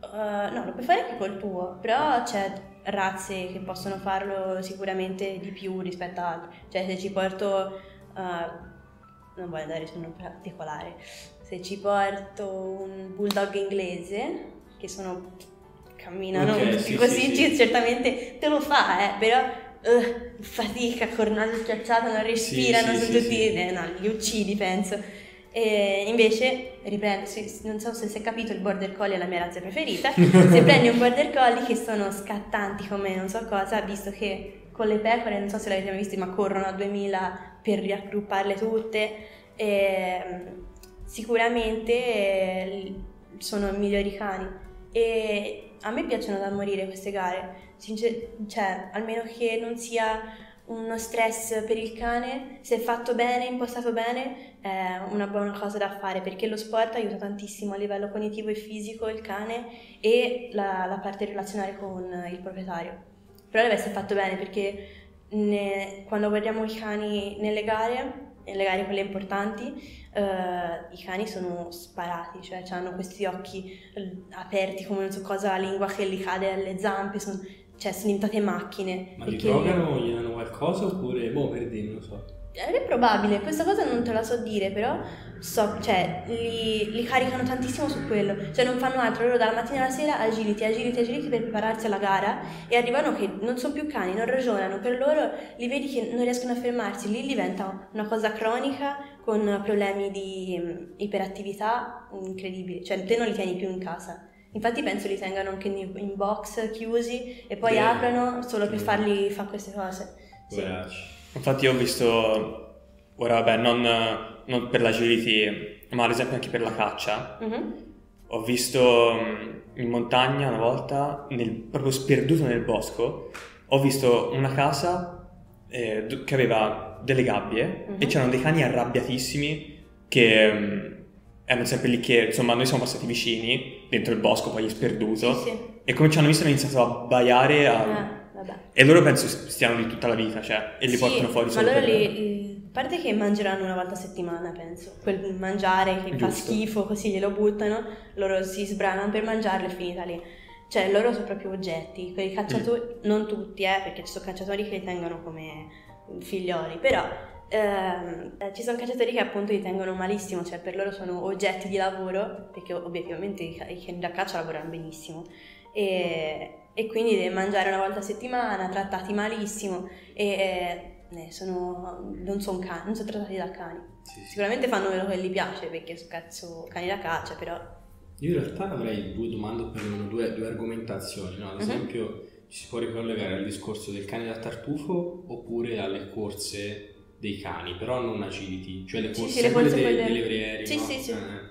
Uh, no, lo puoi fare anche col tuo, però c'è razze che possono farlo sicuramente di più rispetto a altre. Cioè se ci porto, uh, non voglio dare su un particolare, se ci porto un bulldog inglese, che sono, camminano okay, sì, così, sì, sì. certamente te lo fa, eh, però... Uh, fatica, cornato schiacciato, non respirano, sono tutti... Eh, no, li uccidi penso e invece, riprendo, non so se si è capito, il border collie è la mia razza preferita. se prendi un border collie che sono scattanti come non so cosa, visto che con le pecore, non so se l'avete mai visto, ma corrono a 2000 per riaggrupparle tutte, e, sicuramente eh, sono i migliori cani. E a me piacciono da morire queste gare, Sincer- cioè, almeno che non sia uno stress per il cane, se fatto bene, impostato bene, è una buona cosa da fare perché lo sport aiuta tantissimo a livello cognitivo e fisico il cane e la, la parte relazionale con il proprietario. Però deve essere fatto bene perché ne, quando guardiamo i cani nelle gare, nelle gare quelle importanti, Uh, i cani sono sparati, cioè hanno questi occhi aperti come non so cosa, la lingua che gli cade alle zampe, sono cioè sono diventate macchine. Ma li drogano, gli danno qualcosa oppure, boh, per dire, non lo so. È probabile, questa cosa non te la so dire, però so, cioè, li, li, caricano tantissimo su quello, cioè non fanno altro, loro dalla mattina alla sera agility, agility, agility per prepararsi alla gara e arrivano che non sono più cani, non ragionano, per loro li vedi che non riescono a fermarsi, lì diventa una cosa cronica con problemi di iperattività incredibili, cioè te non li tieni più in casa. Infatti penso li tengano anche in, box chiusi e poi Beh, aprano solo per farli fare queste cose. Sì. Infatti ho visto, ora vabbè, non, non, per l'agility, ma ad esempio anche per la caccia. Mm-hmm. Ho visto mm, in montagna una volta, nel, proprio sperduto nel bosco, ho visto una casa eh, che aveva delle gabbie mm-hmm. e c'erano dei cani arrabbiatissimi che mm, erano sempre lì che, insomma, noi siamo passati vicini, dentro il bosco, poi sperduto, sì, sì. e come ci hanno visto hanno iniziato a baiare, a... ah, e loro penso stiano lì tutta la vita, cioè, e li sì, portano fuori solo ma allora li, a parte che mangeranno una volta a settimana, penso, quel mangiare che Giusto. fa schifo, così glielo buttano, loro si sbranano per mangiarlo e finita lì. Cioè, loro sono proprio oggetti, quei cacciatori, mm. non tutti, eh, perché ci sono cacciatori che li tengono come figlioli, però eh, ci sono cacciatori che appunto li tengono malissimo, cioè per loro sono oggetti di lavoro, perché obiettivamente i cani da caccia lavorano benissimo. E, e, quindi deve mangiare una volta a settimana, trattati malissimo e eh, sono, non sono cani, non sono trattati da cani. Sì, sì. Sicuramente fanno quello che gli piace perché sono cazzo cani da caccia, però... Io in realtà avrei due domande per due, due argomentazioni, no? ad mhm. esempio uh-huh. ci si può ricollegare al discorso del cane da tartufo oppure alle corse dei cani, però non agility, cioè le corse, sì, sì, le corse dei, delle levrieri. Sì, no? sì, sì. Eh,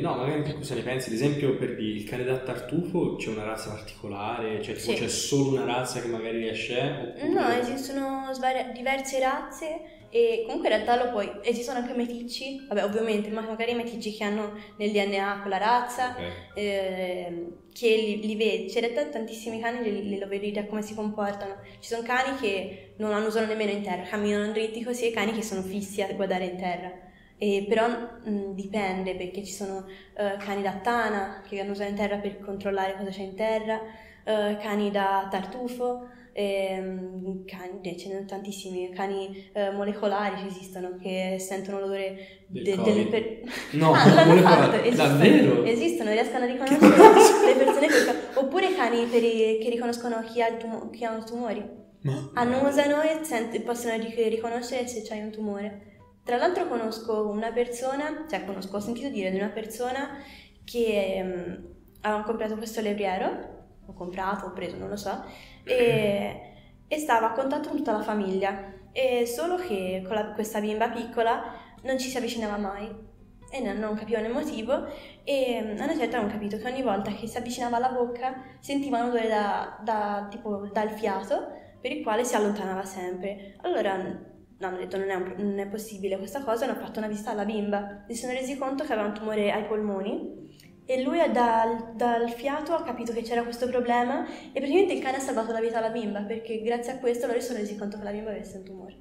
no, magari anche cosa ne pensi? Ad esempio, per il cane da tartufo c'è una razza particolare? Cioè, sì. c'è solo una razza che magari riesce? Oppure... No, esistono svari- diverse razze e comunque in realtà lo puoi. Esistono anche meticci, vabbè, ovviamente, ma magari meticci che hanno nel DNA quella razza, okay. eh, che li, li, vedi. Cioè, in realtà tantissimi cani li, li lo vedi da come si comportano. Ci sono cani che non usano nemmeno in terra, camminano dritti così e cani che sono fissi a guardare in terra. E però mh, dipende perché ci sono uh, cani da tana che vanno usare in terra per controllare cosa c'è in terra, uh, cani da tartufo, ehm, cani, eh, ce ne sono tantissimi, cani uh, molecolari che esistono che sentono l'odore de, delle persone. No, ah, l'hanno fatto, esistono, davvero? Esistono, riescono a riconoscere le persone per... oppure cani per i, che riconoscono chi ha, tumo, chi ha tumori. Ma... Annusano e sent- possono riconoscere se c'hai un tumore. Tra l'altro conosco una persona, cioè conosco, ho sentito dire di una persona che um, aveva comprato questo levriero, ho comprato, ho preso, non lo so, e, e stava a contatto con tutta la famiglia, e solo che con la, questa bimba piccola non ci si avvicinava mai. E non, non capivano il motivo. E mm, a una certa hanno capito che ogni volta che si avvicinava alla bocca sentiva un odore da, da, tipo, dal fiato per il quale si allontanava sempre. Allora no, hanno detto non è, un, non è possibile questa cosa, hanno fatto una visita alla bimba, si sono resi conto che aveva un tumore ai polmoni e lui dal, dal, fiato ha capito che c'era questo problema e praticamente il cane ha salvato la vita alla bimba perché grazie a questo loro si sono resi conto che la bimba avesse un tumore.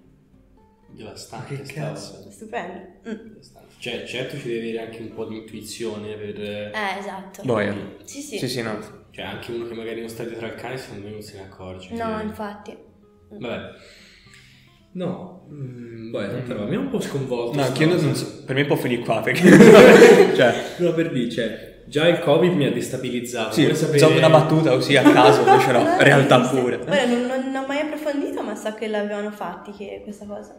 Devastante che cazzo. Stupendo. Mm. Cioè, certo ci deve avere anche un po' di intuizione per... Eh, esatto. Boia. Sì, sì. Sì, sì, no. Cioè, anche uno che magari non sta dietro al cane, secondo me non se ne accorge. No, cioè... infatti. Vabbè. No, mm, boh, tanta roba. Mi ha un po' sconvolto. No, anche io non so, per me può finire qua perché... cioè, no, per dire, cioè, già il Covid mi ha destabilizzato. Sì, sapere... so una battuta così a caso, invece no, no realtà pure. Ora, non, non, ho mai approfondito, ma so che l'avevano fatti che questa cosa.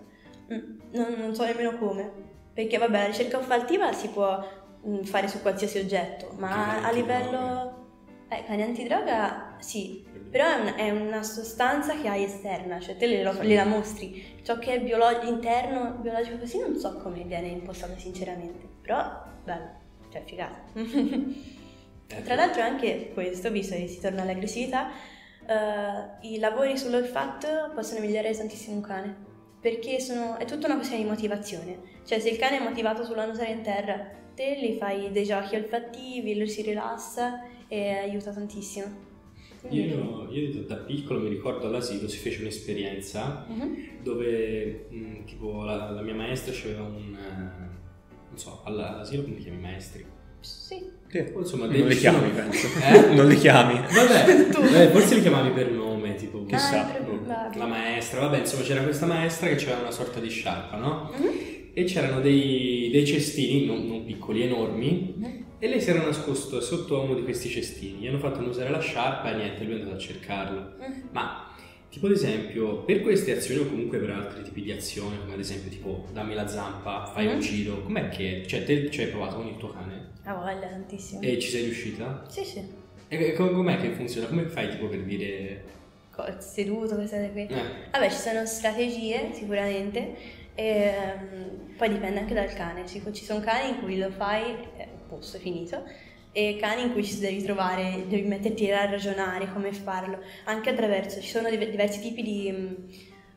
Mm, non, non, so nemmeno come. Perché, vabbè, la ricerca olfattiva si può mm, fare su qualsiasi oggetto, ma a livello... Eh, cani antidroga sì, però è, un, è, una sostanza che hai esterna, cioè te gliela, gliela mostri. Ciò che è biolo- interno, biologico così, non so come viene impostato sinceramente, però bello, cioè figata. Tra l'altro anche questo, visto che si torna all'aggressività, uh, i lavori sull'olfatto possono migliorare tantissimo un cane, perché sono, è tutta una questione di motivazione. Cioè se il cane è motivato sull'annusare in terra, te gli fai dei giochi olfattivi, lui si rilassa e aiuta tantissimo. Io, io, da piccolo mi ricordo all'asilo si fece un'esperienza uh-huh. dove mh, mm, tipo la, la, mia maestra aveva un... Uh, non so, all'asilo come chiami maestri? Sì. sì. Insomma, non li chiami, penso. Eh? non li chiami. Vabbè, eh, forse li chiamavi per nome, tipo, chissà, ah, la maestra. Vabbè, insomma, c'era questa maestra che aveva una sorta di sciarpa, no? Uh-huh. E c'erano dei, dei cestini, non, non, piccoli, enormi, uh-huh e lei si era nascosto sotto uno di questi cestini, gli hanno fatto annusare la sciarpa e niente, lui è andato a cercarlo. Mm. Ma, tipo ad esempio, per queste azioni o comunque per altri tipi di azioni, come ad esempio tipo dammi la zampa, fai mm. un giro, com'è che... Cioè, te ci hai provato con il tuo cane? Ah, voglia, tantissimo. E ci sei riuscita? Sì, sì. E com'è che funziona? Come fai tipo per dire... Seduto, queste qui? Eh. Vabbè, ci sono strategie sicuramente. E, um, poi dipende anche dal cane. Ci, ci sono cani in cui lo fai eh, posto, è finito. E cani in cui ci devi trovare, devi metterti a ragionare come farlo, anche attraverso, ci sono diversi tipi di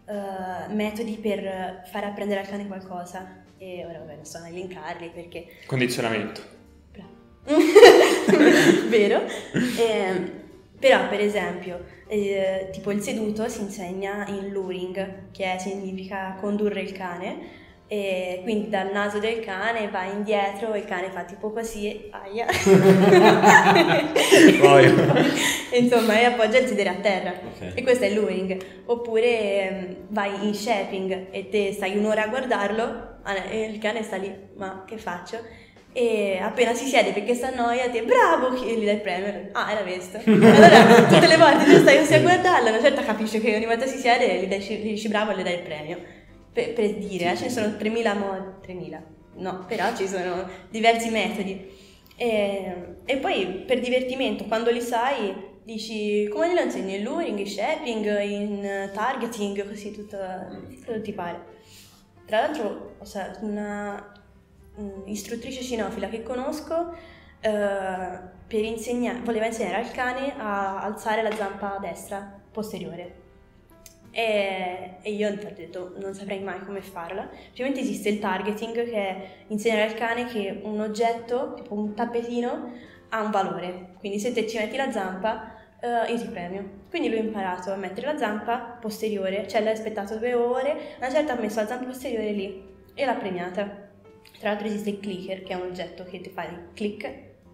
uh, metodi per far apprendere al cane qualcosa. E ora vabbè, non sto a elencarli perché... Condizionamento. Bravo. Vero. E, però, per esempio, eh, tipo il seduto si insegna in luring, che significa condurre il cane, e quindi dal naso del cane va indietro e il cane fa tipo così, aia. Insomma, e appoggia il sedere a terra. Okay. E questo è il luring. Oppure ehm, vai in shaping e te stai un'ora a guardarlo e il cane sta lì, ma che faccio? E appena si siede perché sta annoia, ti bravo, e gli dai il premio. Ah, era questo. allora, tutte le volte che stai così a guardarlo, una certa capisce che ogni volta si siede, gli, gli dici bravo e le dai il premio per, per dire, sì. ce ne sono 3.000 modi, 3.000, no, però ci sono diversi metodi. E, e, poi per divertimento, quando li sai, dici come glielo insegni? In luring, in shaping, in targeting, così tutto, tutto ti pare. Tra l'altro, una istruttrice cinofila che conosco eh, per insegnare, voleva insegnare al cane a alzare la zampa destra posteriore e, e io ho detto non saprei mai come farla. Ovviamente esiste il targeting che è insegnare al cane che un oggetto, tipo un tappetino, ha un valore. Quindi se te ci metti la zampa, uh, io ti premio. Quindi lui ha imparato a mettere la zampa posteriore, cioè l'ha aspettato due ore, una certa ha messo la zampa posteriore lì e l'ha premiata. Tra l'altro esiste il clicker, che è un oggetto che ti fa il click,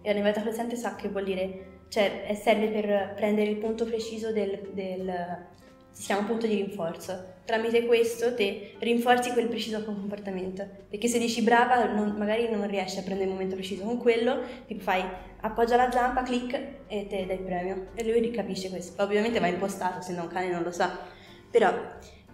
e la navetta presente sa che vuol dire, cioè serve per prendere il punto preciso del, del si chiama punto di rinforzo. Tramite questo te rinforzi quel preciso comportamento. Perché se dici brava, non, magari non riesci a prendere il momento preciso. Con quello, tipo fai appoggia la zampa, clic e te dai il premio. E lui capisce questo. Ovviamente va impostato, se no un cane non lo sa. Però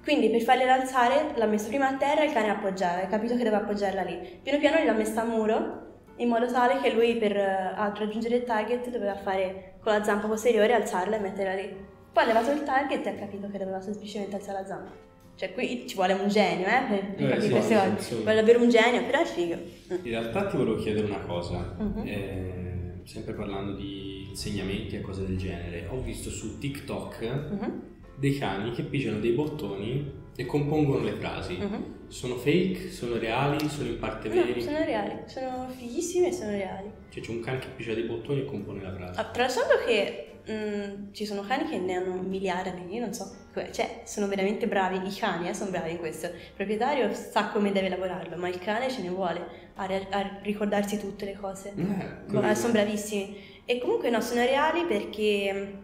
Quindi per fargliela alzare l'ha messo prima a terra e il cane appoggiava, hai capito che doveva appoggiarla lì. Piano piano l'ha messa a muro in modo tale che lui per uh, raggiungere il target doveva fare con la zampa posteriore, alzarla e metterla lì. Poi ha levato il target e ha capito che doveva semplicemente alzare la zampa. Cioè qui ci vuole un genio, eh, per, per eh, capire sì, queste cose. Vuole davvero un genio, però è figo. In realtà ti volevo chiedere una cosa. Uh-huh. Eh, sempre parlando di insegnamenti e cose del genere, ho visto su TikTok uh-huh. dei cani che pigiano dei bottoni e compongono le frasi. Uh-huh. Sono fake? Sono reali? Sono in parte veri? No, sono reali, sono fighissimi e sono reali. Cioè c'è un cane che pigia dei bottoni e compone la frase. Ah, tralasciando che Mm, ci sono cani che ne hanno miliardi, non so, cioè sono veramente bravi, i cani eh, sono bravi in questo, il proprietario sa come deve lavorarlo, ma il cane ce ne vuole a, a ricordarsi tutte le cose, eh, sono bravissimi. E comunque no, sono reali perché mm,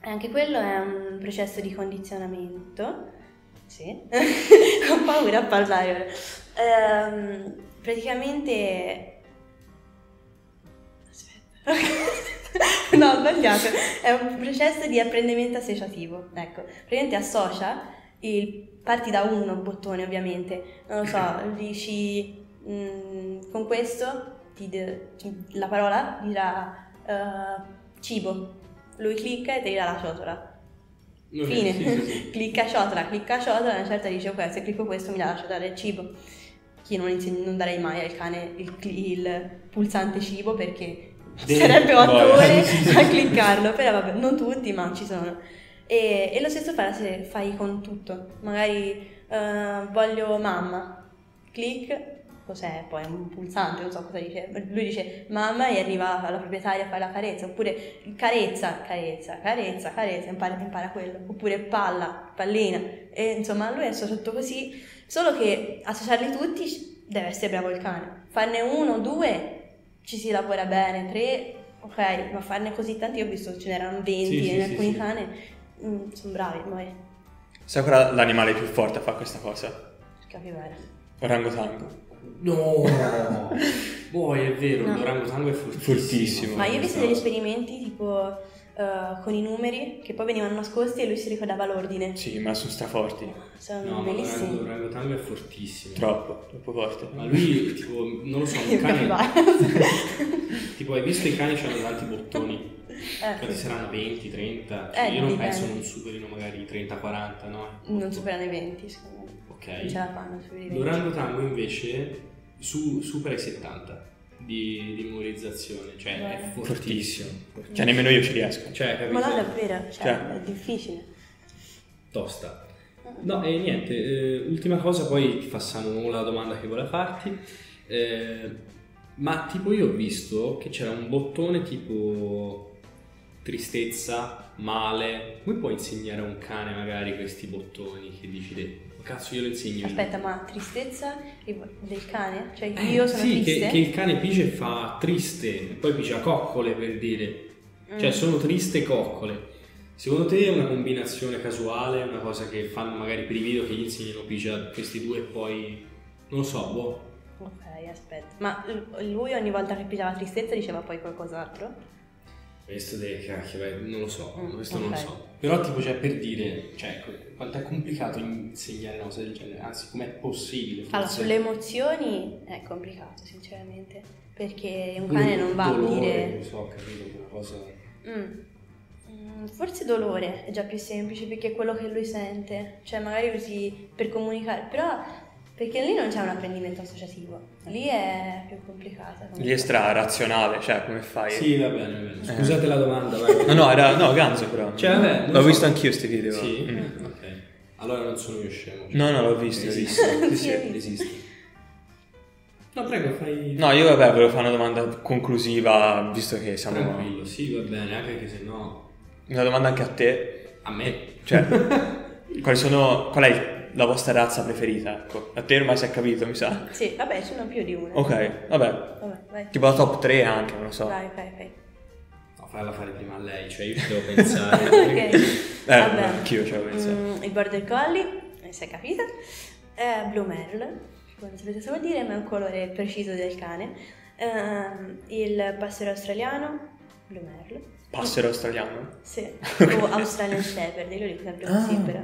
anche quello è un processo di condizionamento, sì, ho paura a parlare ehm, praticamente... Aspetta. no, sbagliato. È un processo di apprendimento associativo. Ecco, praticamente associa, il, parti da uno bottone ovviamente, non lo so, dici mh, mm, con questo ti, la parola dirà uh, cibo, lui clicca e ti dirà la ciotola. Fine, sì, sì, sì. clicca ciotola, clicca ciotola, una certa dice ok, se clicco questo mi dà la ciotola del cibo. Io non, insegno, non darei mai al cane il, il pulsante cibo perché Sarebbe 8 ore a cliccarlo, però vabbè, non tutti, ma ci sono. E, e lo stesso fai se fai con tutto, magari uh, voglio mamma, clic, cos'è? Poi un pulsante, non so cosa dice, lui dice mamma e arriva alla proprietaria a fare la carezza, oppure carezza, carezza, carezza, carezza, impara, impara quello, oppure palla, pallina, e insomma lui è associato così, solo che associarli tutti deve essere bravo il cane, farne uno, due ci si lavora bene, tre, ok, ma farne così tanti, io ho visto ce n'erano 20 sì, in sì, alcuni sì, cani, mm, sono bravi, poi. Sai qual è l'animale più forte a fare questa cosa? Il capibara. Orangotango. No, poi è vero, no. l'orangotango è fortissimo. fortissimo. Ma io ho visto degli esperimenti tipo uh, con i numeri che poi venivano nascosti e lui si ricordava l'ordine. Sì, ma sono straforti. Sono no, bellissimi. Ma l'orangotango è fortissimo. Troppo, troppo forte. Ma lui, tipo, non lo so, un cane... tipo, hai visto i cani che hanno tanti bottoni? Eh, Quanti sì. saranno 20, 30? Cioè, eh, io non dipende. penso non superino magari 30, 40, no? Non superano i 20, secondo me. Ok. Non ce la fanno su i 20. L'orangotango invece su, supera i 70 di, di memorizzazione, cioè Beh. è fortissimo. fortissimo. Cioè nemmeno io ci riesco. Cioè, capito? Ma no, davvero, cioè, cioè. è difficile. Tosta. No, e niente, eh, ultima cosa, poi passiamo alla domanda che volevo farti. Eh, ma tipo io ho visto che c'era un bottone tipo tristezza, male. Come puoi insegnare a un cane magari questi bottoni che dici te? Cazzo, io lo insegno. Aspetta, ma tristezza del cane? Cioè eh, io sono sì, triste? Che, che il cane pigia e fa triste, poi pigia coccole per dire. Cioè mm. sono triste coccole. Secondo te è una combinazione casuale, una cosa che fanno magari per i video che gli insegnano pigia questi due e poi... Non lo so, boh. Ok, aspetta. Ma lui ogni volta che pigiava tristezza diceva poi qualcos'altro? Questo dei cacchio, non lo so, questo okay. non lo so. Però tipo cioè per dire, cioè quanto è complicato insegnare una cosa del genere, anzi com'è possibile? Forse. Allora, sulle emozioni è complicato sinceramente, perché un cane non va dolore, a dire... Non so, ho capito, una cosa... Mm. mm. Forse dolore è già più semplice perché è quello che lui sente, cioè magari usi per comunicare, però perché lì non c'è un apprendimento associativo, lì è più complicata. Lì è stra razionale, cioè come fai? Sì, va bene, va bene. Eh. Scusate eh. la domanda, vai. No, no, era no, ganzo però. Cioè, vabbè, l'ho so. visto anch'io questi video. Sì, mm. ok. Allora non sono io scemo. Cioè. No, no, l'ho visto. Esiste, sì, esiste. No, prego, fai... No, io vabbè, volevo fare una domanda conclusiva, visto che siamo... Tranquillo, sì, va bene, anche che se no... Una domanda anche a te. A me? Cioè, quali sono... Qual è il la vostra razza preferita, ecco. A te ormai si è capito, mi sa. Sì, vabbè, ce n'ho più di una. Ok, vabbè. vabbè vai. Tipo la top 3 anche, non lo so. Vai, vai, vai. No, farla fare prima a lei, cioè io ci devo pensare. ok. Eh, vabbè. anch'io ci devo pensare. Mm, il border collie, si è capito. Eh, Blue Merle, non sapete cosa vuol dire, ma è un colore preciso del cane. Uh, il pastore australiano, Blue Merle. Passero australiano? Sì, o Australian Shepherd, io lo dico sempre così Ah. però.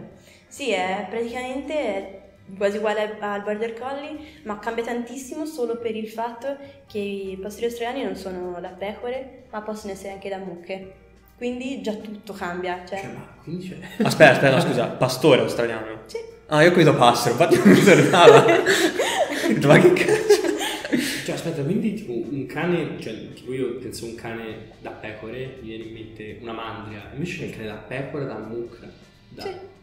Sì, è praticamente quasi uguale al Border Collie, ma cambia tantissimo solo per il fatto che i pastori australiani non sono da pecore, ma possono essere anche da mucche. Quindi già tutto cambia, cioè... Cioè, ma quindi c'è... Aspetta, aspetta, no, scusa, pastore australiano? Sì. Ah, io ho capito passero, infatti non mi tornava. Ma che cazzo? Cioè, aspetta, quindi tipo un cane, cioè, tipo io penso un cane da pecore, mi viene in mente una mandria, invece c'è il cane da pecora, da mucca, da... Sì.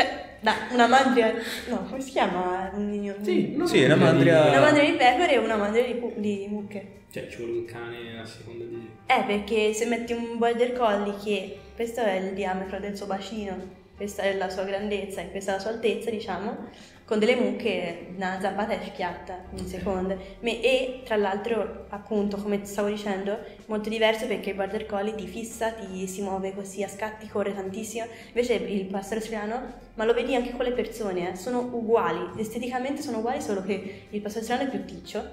Cioè, da una mandria... No, come si chiama? Un- Sì, una Sì, una mandria- di- Una mandria di pecore e una mandria di, pu- di mucche. Cioè, ci vuole un cane a seconda di... Eh, perché se metti un border collie che questo è il diametro del suo bacino, questa è la sua grandezza e questa è la sua altezza, diciamo, con delle mucche una zampata è schiatta in seconde. Me- E tra l'altro, appunto, come stavo dicendo, molto diverso perché il border collie ti fissa, ti si muove così a scatti, corre tantissimo. Invece il pastore australiano, ma lo vedi anche con le persone, eh, sono uguali, esteticamente sono uguali, solo che il pastore australiano è più ticcio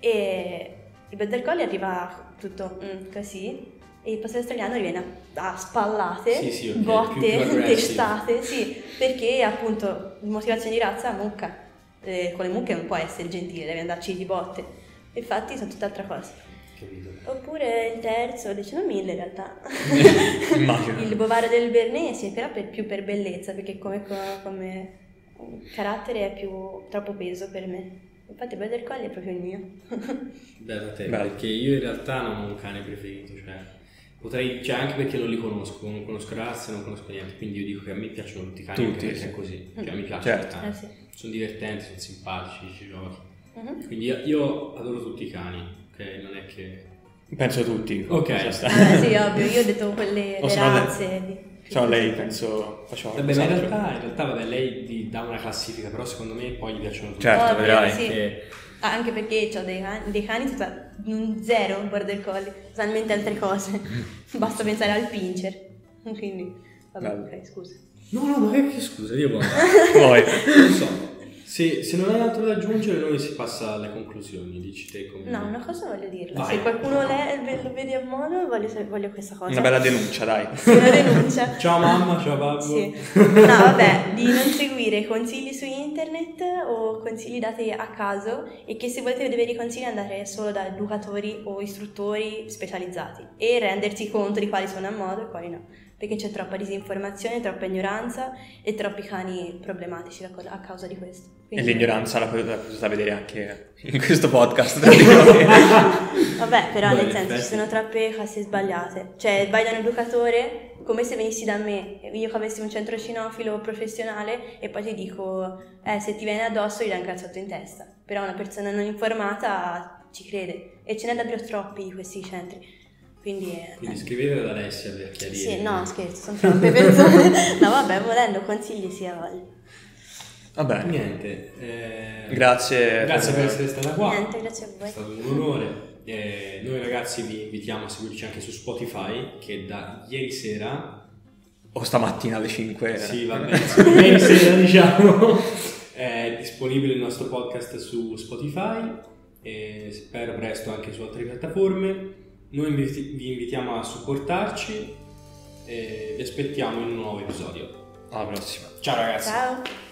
e il border collie arriva tutto mm, così e il pastore australiano viene a, a spallate, Sì, sì, ok, più- botte, testate, sì, perché appunto motivazione di razza mucca. Eh, con le mucche non può essere gentile, devi andarci di botte. Infatti sono tutt'altra cosa. Capito? Oppure il terzo, dicendo mille in realtà. Il bovaro del Bernese, però per- più per bellezza, perché come, come carattere è più troppo peso per me. Infatti il Border Collie è proprio il mio. Beh, da te, Bello. perché io in realtà non ho un cane preferito, cioè... Potrei, cioè anche perché non li conosco, non conosco razze, non conosco niente, quindi io dico che a me piacciono tutti i cani, Tutti, perché sì. è così, cioè mi piacciono Certo. Eh sì. sono divertenti, sono simpatici, ci giochi. Mhm. Quindi io, io adoro tutti i cani, ok? Non è che... Penso tutti. Ok. Ah, sì, ovvio, io ho detto quelle le razze. di- Cioè, lei penso faceva Vabbè, ma in realtà, in realtà vabbè, lei ti dà una classifica, però secondo me poi gli piacciono tutti. Certo, vedrai. sì. Che- Ah, anche perché ho dei cani, dei cani zero un border collie, totalmente altre cose. Basta pensare al pincher. Quindi, vabbè, Bello. ok, scusa. No, no, ma che scusa, io poi... Poi. non so, se, se non hai altro da aggiungere noi si passa alle conclusioni, dici te come... No, una cosa voglio dirla. Vai. Se qualcuno le- lo vede a modo, voglio, voglio questa cosa. Una bella denuncia, dai. Sì, una denuncia. Ciao mamma, ciao babbo. Sì. No, vabbè, di non seguire consigli su internet o consigli dati a caso e che se volete vedere i consigli andare solo da educatori o istruttori specializzati e rendersi conto di quali sono a modo e quali no, perché c'è troppa disinformazione, troppa ignoranza e troppi cani problematici a co- a causa di questo. E Quindi- l'ignoranza la potete la potete vedere anche in questo podcast. Vabbè, però Beh, nel senso ci sono troppe cose sbagliate. Cioè, vai da un educatore come se venissi da me, io che avessi un centro cinofilo professionale e poi ti dico, eh, se ti viene addosso gli dai un cazzotto in testa. Però una persona non informata ci crede e ce n'è davvero troppi di questi centri. Quindi, eh, Quindi scrivete ad Alessia per chiarire. sì, no, scherzo, sono troppe persone. no, vabbè, volendo consigli sì, a voglia. Vabbè, Niente. eh, grazie. Grazie per essere stata qua. Niente, grazie a È voi. stato un onore. Eh, noi ragazzi vi invitiamo a seguirci anche su Spotify che da ieri sera, O stamattina alle 5. sì vabbè, ieri sera diciamo, è disponibile il nostro podcast su Spotify e spero presto anche su altre piattaforme. Noi inviti- vi invitiamo a supportarci e vi aspettiamo in un nuovo episodio. Alla prossima. Ciao ragazzi! Ciao.